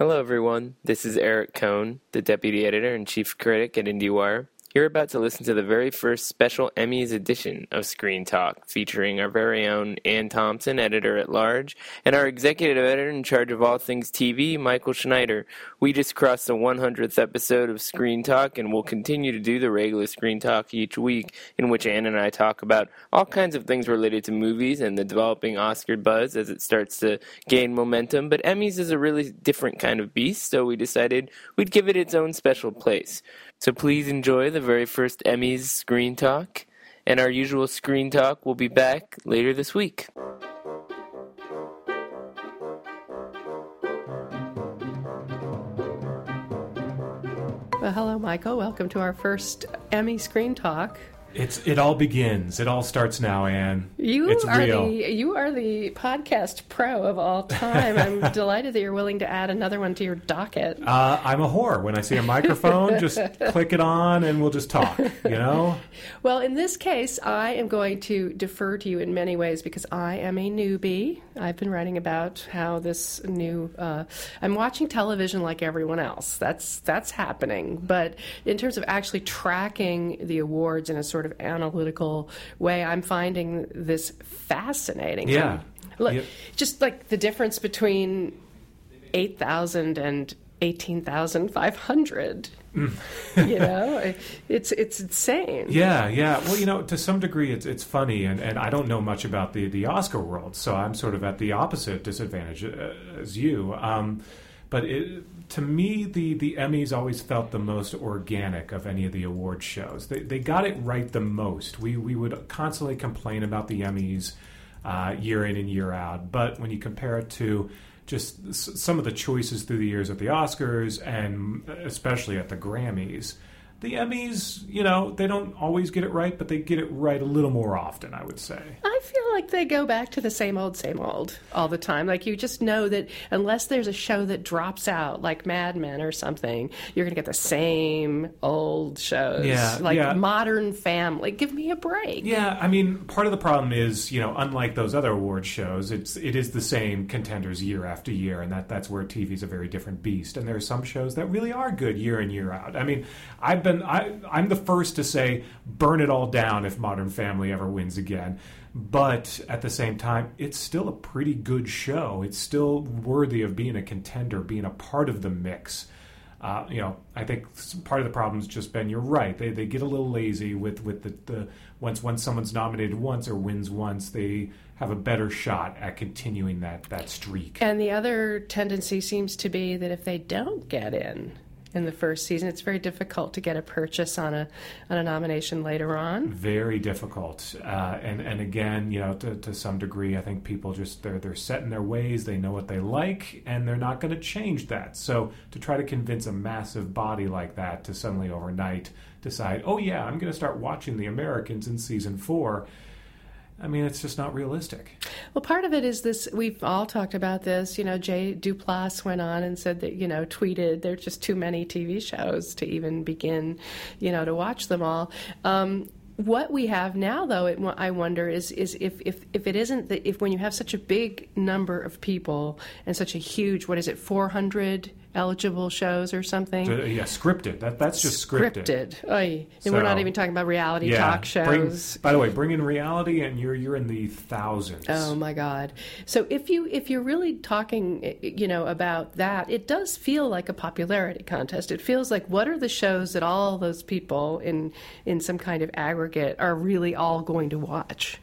Hello, everyone. This is Eric Kohn, the deputy editor and chief critic at IndieWire. You're about to listen to the very first special Emmys edition of Screen Talk, featuring our very own Anne Thompson, editor at large, and our executive editor in charge of all things TV, Michael Schneider. We just crossed the 100th episode of Screen Talk, and we'll continue to do the regular Screen Talk each week, in which Anne and I talk about all kinds of things related to movies and the developing Oscar buzz as it starts to gain momentum. But Emmys is a really different kind of beast, so we decided we'd give it its own special place. So please enjoy the very first Emmys Screen Talk, and our usual Screen Talk will be back later this week. Well, hello, Michael. Welcome to our first Emmy Screen Talk. It's it all begins. It all starts now, Anne. You it's are real. the you are the podcast pro of all time. I'm delighted that you're willing to add another one to your docket. Uh, I'm a whore. When I see a microphone, just click it on and we'll just talk. You know. Well, in this case, I am going to defer to you in many ways because I am a newbie. I've been writing about how this new. Uh, I'm watching television like everyone else. That's that's happening. But in terms of actually tracking the awards in a sort of analytical way, I'm finding this fascinating. Yeah. Look, Yep. just like the difference between eight thousand and eighteen thousand five hundred. Mm. you know, it's it's insane. Yeah, yeah. Well, you know, to some degree, it's it's funny, and, and I don't know much about the the Oscar world, so I'm sort of at the opposite disadvantage uh, as you. Um, but it, to me, the the Emmys always felt the most organic of any of the award shows. They they got it right the most. We we would constantly complain about the Emmys uh, year in and year out, but when you compare it to just some of the choices through the years at the Oscars and especially at the Grammys. The Emmys, you know, they don't always get it right, but they get it right a little more often, I would say. I feel like they go back to the same old, same old all the time. Like you just know that unless there's a show that drops out, like Mad Men or something, you're going to get the same old shows. Yeah, like yeah. Modern Family. Give me a break. Yeah, I mean, part of the problem is, you know, unlike those other award shows, it's it is the same contenders year after year, and that that's where TV's a very different beast. And there are some shows that really are good year in year out. I mean, I've been I I'm the first to say burn it all down if Modern Family ever wins again. But at the same time, it's still a pretty good show. It's still worthy of being a contender, being a part of the mix. Uh, you know, I think part of the problem's just been you're right. They they get a little lazy with with the, the once once someone's nominated once or wins once, they have a better shot at continuing that that streak. And the other tendency seems to be that if they don't get in in the first season, it's very difficult to get a purchase on a on a nomination later on. Very difficult, uh, and and again, you know, to, to some degree, I think people just they're they're set in their ways. They know what they like, and they're not going to change that. So to try to convince a massive body like that to suddenly overnight decide, oh yeah, I'm going to start watching The Americans in season four. I mean, it's just not realistic. Well, part of it is this. We've all talked about this. You know, Jay Duplass went on and said that you know tweeted there's just too many TV shows to even begin, you know, to watch them all. Um, what we have now, though, it, I wonder is is if, if if it isn't that if when you have such a big number of people and such a huge what is it 400 eligible shows or something. Uh, yeah, scripted. That that's just scripted. Scripted. Oy. And we're not even talking about reality Yeah. talk Bring- shows. by the way, bring in reality, and you're you're in the thousands. Oh my God! So if you if you're really talking, you know, about that, it does feel like a popularity contest. It feels like what are the shows that all those people in in some kind of aggregate are really all going to watch?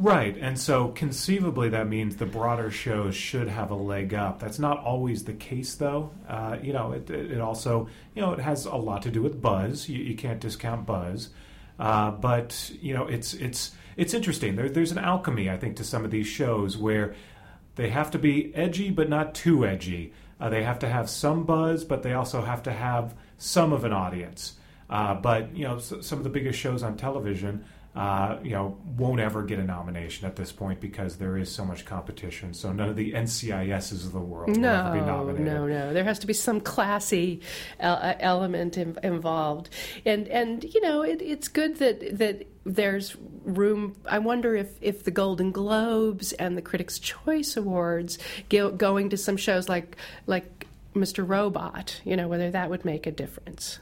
Right, and so conceivably that means the broader shows should have a leg up. That's not always the case, though. Uh, you know, it, it it also, you know, it has a lot to do with buzz. You, you can't discount buzz, uh, but you know, it's it's it's interesting. There, there's an alchemy, I think, to some of these shows where they have to be edgy but not too edgy. Uh, they have to have some buzz, but they also have to have some of an audience. Uh, but you know, s some of the biggest shows on television, uh, you know, won't ever get a nomination at this point because there is so much competition. So none of the NCISs of the world will ever be No, nominated. no, no. There has to be some classy uh, element in, involved, and and you know it, it's good that that there's room. I wonder if if the Golden Globes and the Critics' Choice Awards go, going to some shows like like Mr. Robot, you know, whether that would make a difference.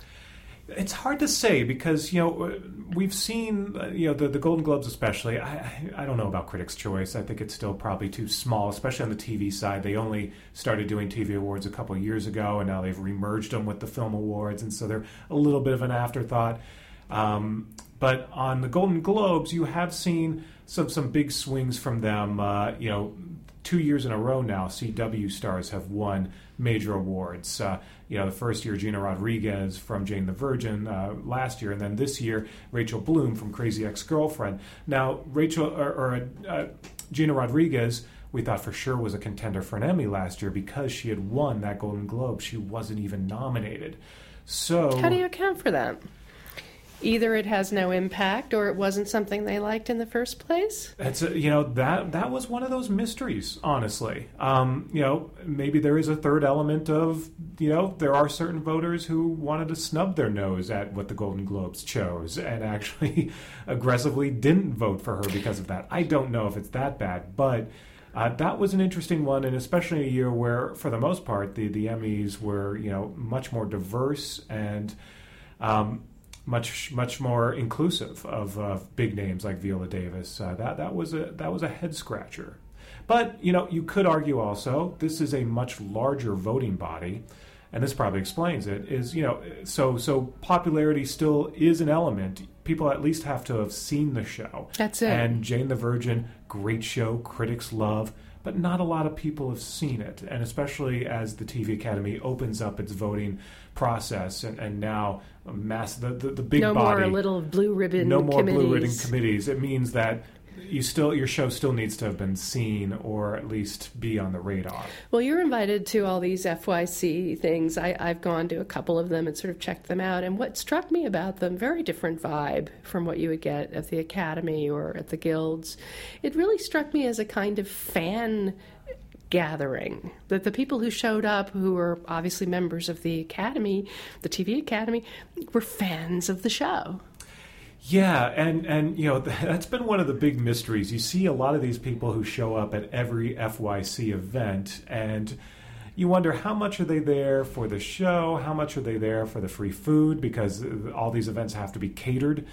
It's hard to say because you know we've seen uh, you know the, the Golden Globes especially. I I don't know about Critics' Choice. I think it's still probably too small, especially on the TV side. They only started doing TV awards a couple years ago, and now they've remerged them with the film awards, and so they're a little bit of an afterthought. Um, but on the Golden Globes, you have seen some some big swings from them. Uh, you know, two years in a row now, CW stars have won major awards. Uh, you know, the first year Gina Rodriguez from Jane the Virgin uh, last year, and then this year Rachel Bloom from Crazy Ex-Girlfriend. Now, Rachel or, or uh, Gina Rodriguez. We thought for sure was a contender for an Emmy last year because she had won that Golden Globe. She wasn't even nominated. So How do you account for that? Either it has no impact, or it wasn't something they liked in the first place. It's a, you know that that was one of those mysteries, honestly. Um, you know, maybe there is a third element of you know there are certain voters who wanted to snub their nose at what the Golden Globes chose and actually aggressively didn't vote for her because of that. I don't know if it's that bad, but. Uh, that was an interesting one, and especially a year where, for the most part, the, the Emmys were you know much more diverse and um, much much more inclusive of uh, big names like Viola Davis. Uh, that that was a that was a head scratcher. But you know, you could argue also this is a much larger voting body, and this probably explains it. Is you know, so so popularity still is an element. People at least have to have seen the show. That's it. And Jane the Virgin, great show, critics love. But not a lot of people have seen it, and especially as the TV Academy opens up its voting process, and, and now mass the, the, the big no body, more little blue ribbon. no more committees. blue ribbon committees. It means that you still your show still needs to have been seen or at least be on the radar. Well, you're invited to all these FYC things. I, I've gone to a couple of them and sort of checked them out. And what struck me about them, very different vibe from what you would get at the Academy or at the guilds. It really struck me as a kind of fan gathering that the people who showed up who were obviously members of the academy the tv academy were fans of the show Yeah, and and you know that's been one of the big mysteries. You see a lot of these people who show up at every FYC event, and you wonder how much are they there for the show, how much are they there for the free food because all these events have to be catered,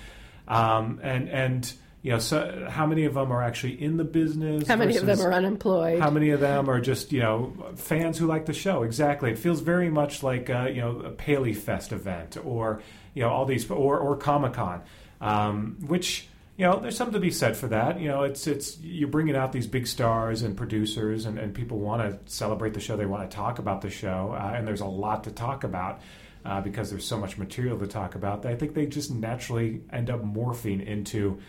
um, and and you know so how many of them are actually in the business? how many of them are unemployed How many of them are just you know fans who like the show? Exactly. It feels very much like uh, you know a Paley Fest event or you know all these or or Comic Con, um, which you know there's something to be said for that. You know it's it's you're bringing out these big stars and producers and, and people want to celebrate the show. They want to talk about the show, uh, and there's a lot to talk about. Uh, because there's so much material to talk about, I think they just naturally end up morphing into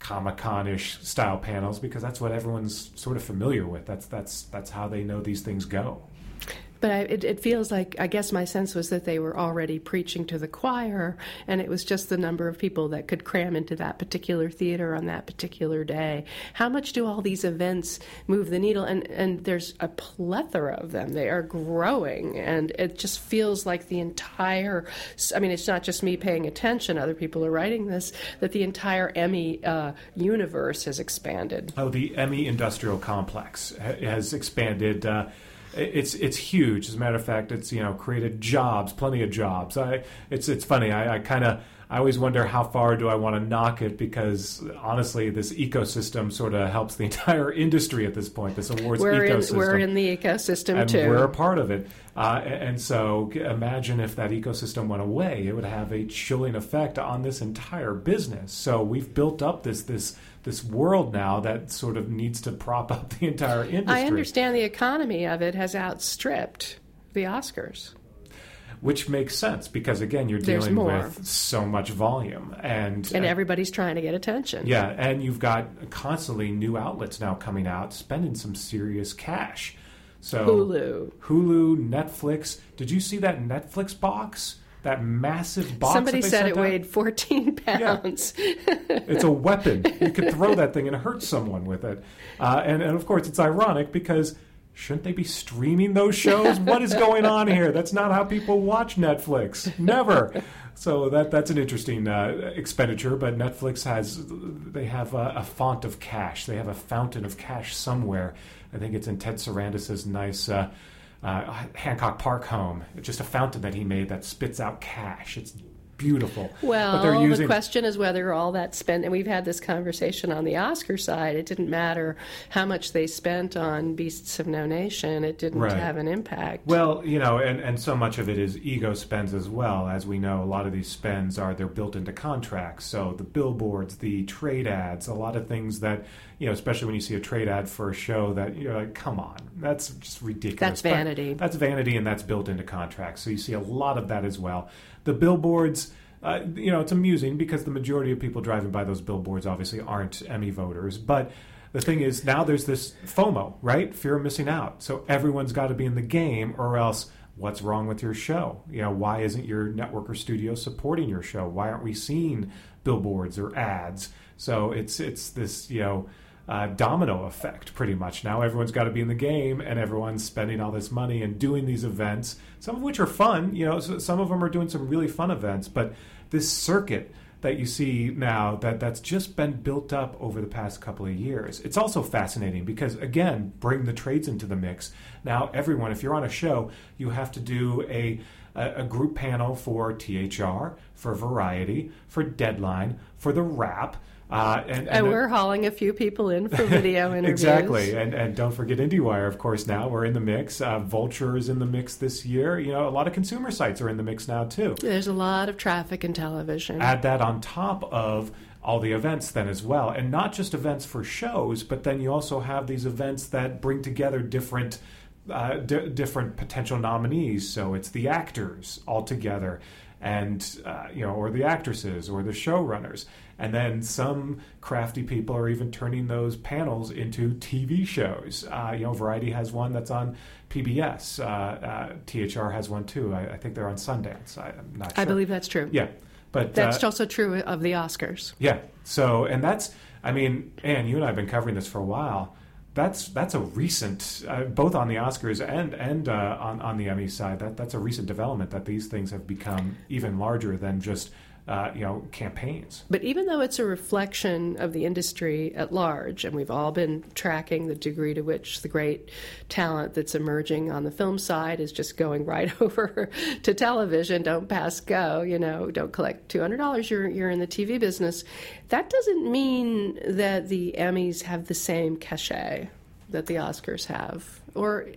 Comic Con ish style panels because that's what everyone's sort of familiar with. That's that's that's how they know these things go. But I, it, it feels like, I guess my sense was that they were already preaching to the choir, and it was just the number of people that could cram into that particular theater on that particular day. How much do all these events move the needle? And, and there's a plethora of them. They are growing, and it just feels like the entire, I mean, it's not just me paying attention, other people are writing this, that the entire Emmy uh, universe has expanded. Oh, the Emmy Industrial Complex has expanded. Uh, it's it's huge. As a matter of fact, it's you know created jobs, plenty of jobs. I it's it's funny. I, I kind of I always wonder how far do I want to knock it because honestly, this ecosystem sort of helps the entire industry at this point. This awards We're in, ecosystem. we're in the ecosystem and too. we're a part of it. Uh, and and so, imagine if that ecosystem went away; it would have a chilling effect on this entire business. So we've built up this this this world now that sort of needs to prop up the entire industry. I understand the economy of it has outstripped the Oscars. which makes sense because again, you're dealing with so much volume, and And uh, everybody's trying to get attention. Yeah, and you've got constantly new outlets now coming out spending some serious cash. So Hulu. Hulu, Netflix. Did you see that Netflix box? That massive box. Somebody said it weighed 14 pounds. It's a weapon. You could throw that thing and hurt someone with it. Uh, and, and of course, it's ironic because shouldn't they be streaming those shows? what is going on here? That's not how people watch Netflix. Never. So that that's an interesting uh, expenditure. But Netflix has they have a, a font of cash. They have a fountain of cash somewhere. I think it's in Ted Sarandos's nice. Uh, uh, Hancock Park home, just a fountain that he made that spits out cash. It's beautiful. Well, but they're using, the question is whether all that spent, and we've had this conversation on the Oscar side. It didn't matter how much they spent on Beasts of No Nation; it didn't Right. have an impact. Well, you know, and, and so much of it is ego spends as well. As we know, a lot of these spends are they're built into contracts. So the billboards, the trade ads, a lot of things that you know, especially when you see a trade ad for a show that you're like, come on, that's just ridiculous. That's But vanity. that's vanity, and that's built into contracts. So you see a lot of that as well. The billboards. Uh, you know, it's amusing because the majority of people driving by those billboards obviously aren't Emmy voters. But the thing is, now there's this FOMO, right? Fear of missing out. So everyone's got to be in the game, or else what's wrong with your show? You know, why isn't your network or studio supporting your show? Why aren't we seeing billboards or ads? So it's it's this you know uh, domino effect pretty much. Now everyone's got to be in the game, and everyone's spending all this money and doing these events, some of which are fun. You know, so some of them are doing some really fun events, but this circuit that you see now that that's just been built up over the past couple of years. It's also fascinating because again, bring the trades into the mix. Now everyone, if you're on a show, you have to do a a, a group panel for THR, for Variety, for Deadline, for the Wrap. Uh, and, and we're hauling a few people in for video interviews. Exactly, and and don't forget IndieWire, of course. Now we're in the mix. Uh, Vulture is in the mix this year. You know, a lot of consumer sites are in the mix now too. There's a lot of traffic in television. Add that on top of all the events then as well, and not just events for shows, but then you also have these events that bring together different. Uh, d- different potential nominees, so it's the actors all together, and uh, you know, or the actresses, or the showrunners, and then some crafty people are even turning those panels into TV shows. Uh, you know, Variety has one that's on PBS. Uh, uh, THR has one too. I, I think they're on Sundance. I, am not sure. I believe that's true. Yeah, but That's uh, also true of the Oscars. yeah. So, and that's, I mean, Anne, you and I have been covering this for a while. That's that's a recent, uh, both on the Oscars and and uh, on on the Emmy side. That that's a recent development that these things have become even larger than just uh, you know campaigns. But even though it's a reflection of the industry at large, and we've all been tracking the degree to which the great talent that's emerging on the film side is just going right over to television, don't pass go, you know, don't collect $200, you're, you're in the TV business. That doesn't mean that the Emmys have the same cachet that the Oscars have. Or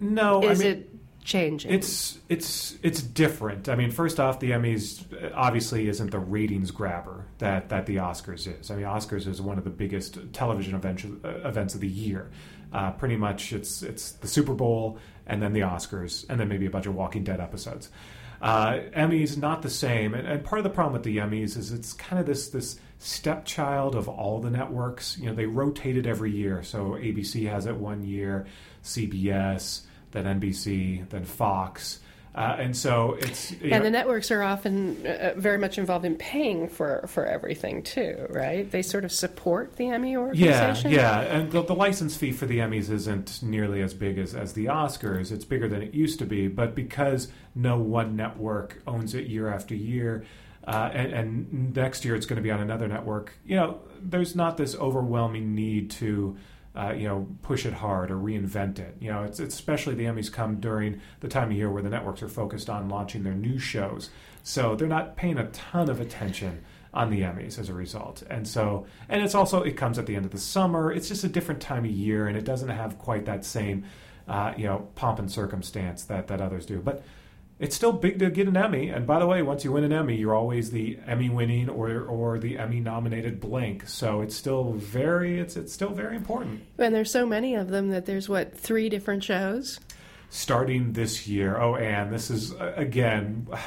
No, is I mean, it changing? It's it's it's different. I mean, first off, the Emmys obviously isn't the ratings grabber that that the Oscars is. I mean, Oscars is one of the biggest television events uh, events of the year. Uh, pretty much, it's it's the Super Bowl and then the Oscars and then maybe a bunch of Walking Dead episodes. Uh, Emmys not the same, and, and part of the problem with the Emmys is it's kind of this this stepchild of all the networks. You know, they rotate it every year. So ABC has it one year, CBS, then NBC, then Fox, uh, and so it's and know, the networks are often uh, very much involved in paying for, for everything too, right? They sort of support the Emmy yeah, organization. yeah, and the, the license fee for the Emmys isn't nearly as big as, as the Oscars. It's bigger than it used to be, but because no one network owns it year after year, uh, and, and next year it's going to be on another network, you know, there's not this overwhelming need to. Uh, you know, push it hard or reinvent it. You know, it's, it's especially the Emmys come during the time of year where the networks are focused on launching their new shows, so they're not paying a ton of attention on the Emmys as a result. And so, and it's also it comes at the end of the summer. It's just a different time of year, and it doesn't have quite that same, uh, you know, pomp and circumstance that that others do. But it's still big to get an Emmy. And by the way, once you win an Emmy, you're always the Emmy winning or or the Emmy nominated blank. So it's still very it's it's still very important. And there's so many of them that there's what three different shows. Starting this year. Oh, and this is again.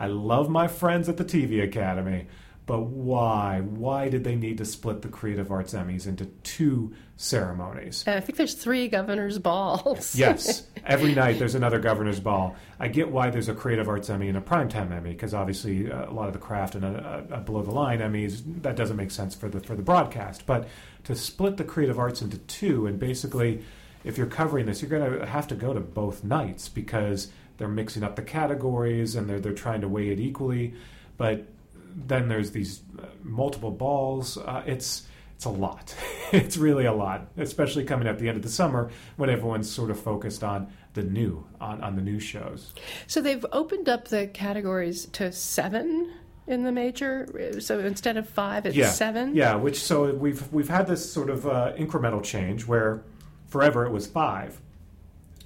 I love my friends at the TV Academy, But why? Why did they need to split the Creative Arts Emmys into two ceremonies? And I think there's three governor's balls. Yes, every night there's another governor's ball. I get why there's a Creative Arts Emmy and a Primetime Emmy because obviously uh, a lot of the craft and a, a, a below the line Emmys that doesn't make sense for the for the broadcast. But to split the creative arts into two and basically, if you're covering this, you're going to have to go to both nights because they're mixing up the categories and they're they're trying to weigh it equally. But then there's these uh, multiple balls. Uh, it's it's a lot. it's really a lot, especially coming at the end of the summer when everyone's sort of focused on the new on, on the new shows. So they've opened up the categories to seven in the major. So instead of five, it's yeah. seven. Yeah, which so we've we've had this sort of uh, incremental change where forever it was five.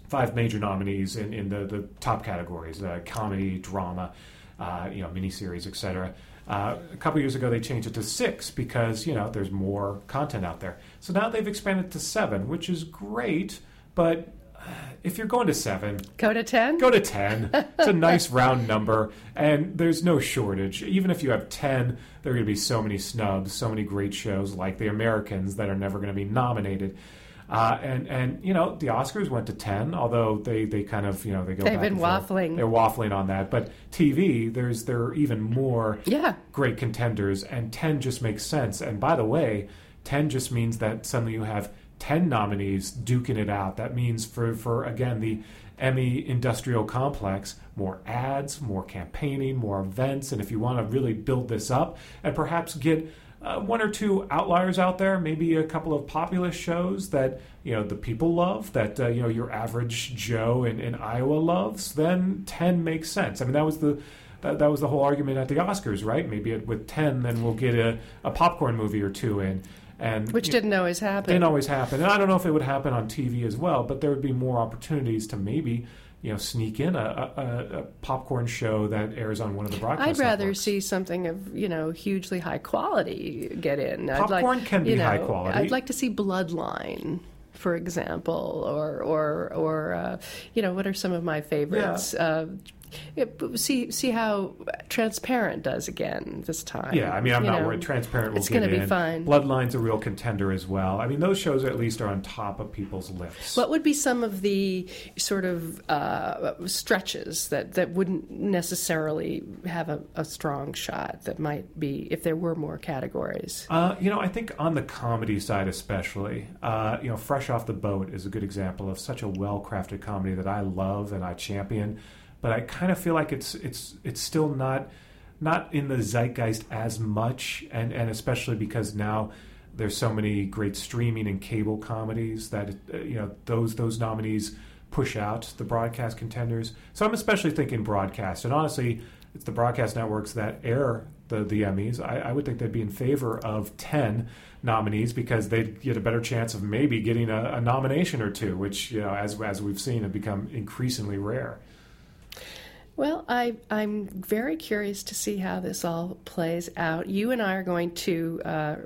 Five major nominees in, in the, the top categories: uh, comedy, drama, uh, you know, miniseries, etc. Uh, a couple years ago, they changed it to six because you know there's more content out there. So now they've expanded to seven, which is great. But uh, if you're going to seven, Go to ten. go to 10. It's a nice round number, and there's no shortage. Even if you have 10, there are going to be so many snubs, so many great shows like The Americans that are never going to be nominated. Uh, and and you know the Oscars went to ten, although they, they kind of you know they go. They've back been and forth. waffling. They're waffling on that, but TV there's there are even more Yeah. great contenders, and 10 just makes sense. And by the way, 10 just means that suddenly you have 10 nominees duking it out. That means for, for again, the Emmy industrial complex, more ads, more campaigning, more events. And if you want to really build this up and perhaps get uh, one or two outliers out there, maybe a couple of populist shows that you know the people love, that uh, you know your average Joe in, in Iowa loves, then 10 makes sense. I mean, that was the that, that was the whole argument at the Oscars, right? Maybe it, with 10, then we'll get a, a popcorn movie or two in. And which didn't always happen. didn't always happen. And I don't know if it would happen on TV as well, but there would be more opportunities to maybe, you know, sneak in a, a, a popcorn show that airs on one of the broadcast I'd rather networks. see something of you know hugely high quality get in. I'd Popcorn like, can be know, high quality. I'd like to see Bloodline, for example, or or or uh, you know what are some of my favorites. Uh, it- see see how transparent does again this time. Yeah, I mean, I'm You not know, worried. Transparent will It's get gonna be in. fine. Bloodline's a real contender as well. I mean, those shows at least are on top of people's lips. What would be some of the sort of uh, stretches that, that wouldn't necessarily have a, a strong shot that might be if there were more categories? Uh, you know, I think on the comedy side, especially, uh, you know, Fresh Off the Boat is a good example of such a well-crafted comedy that I love and I champion. But I kind of feel like it's it's it's still not not in the zeitgeist as much, and and especially because now there's so many great streaming and cable comedies that uh, you know those those nominees push out the broadcast contenders. So I'm especially thinking broadcast, and honestly, it's the broadcast networks that air the the Emmys. I, I would think they'd be in favor of ten nominees because they'd get a better chance of maybe getting a, a nomination or two, which you know, as as we've seen, have become increasingly rare. Well, I, I'm very curious to see how this all plays out. You and I are going to uh,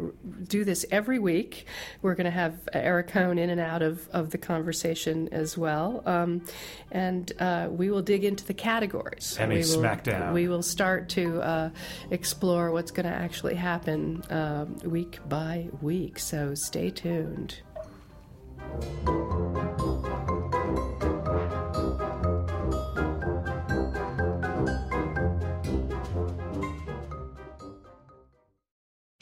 do this every week. We're going to have Eric Kohn in and out of, of the conversation as well. Um, and uh, we will dig into the categories. Emmy we will, Smackdown. We will start to uh, explore what's going to actually happen um, week by week. So stay tuned.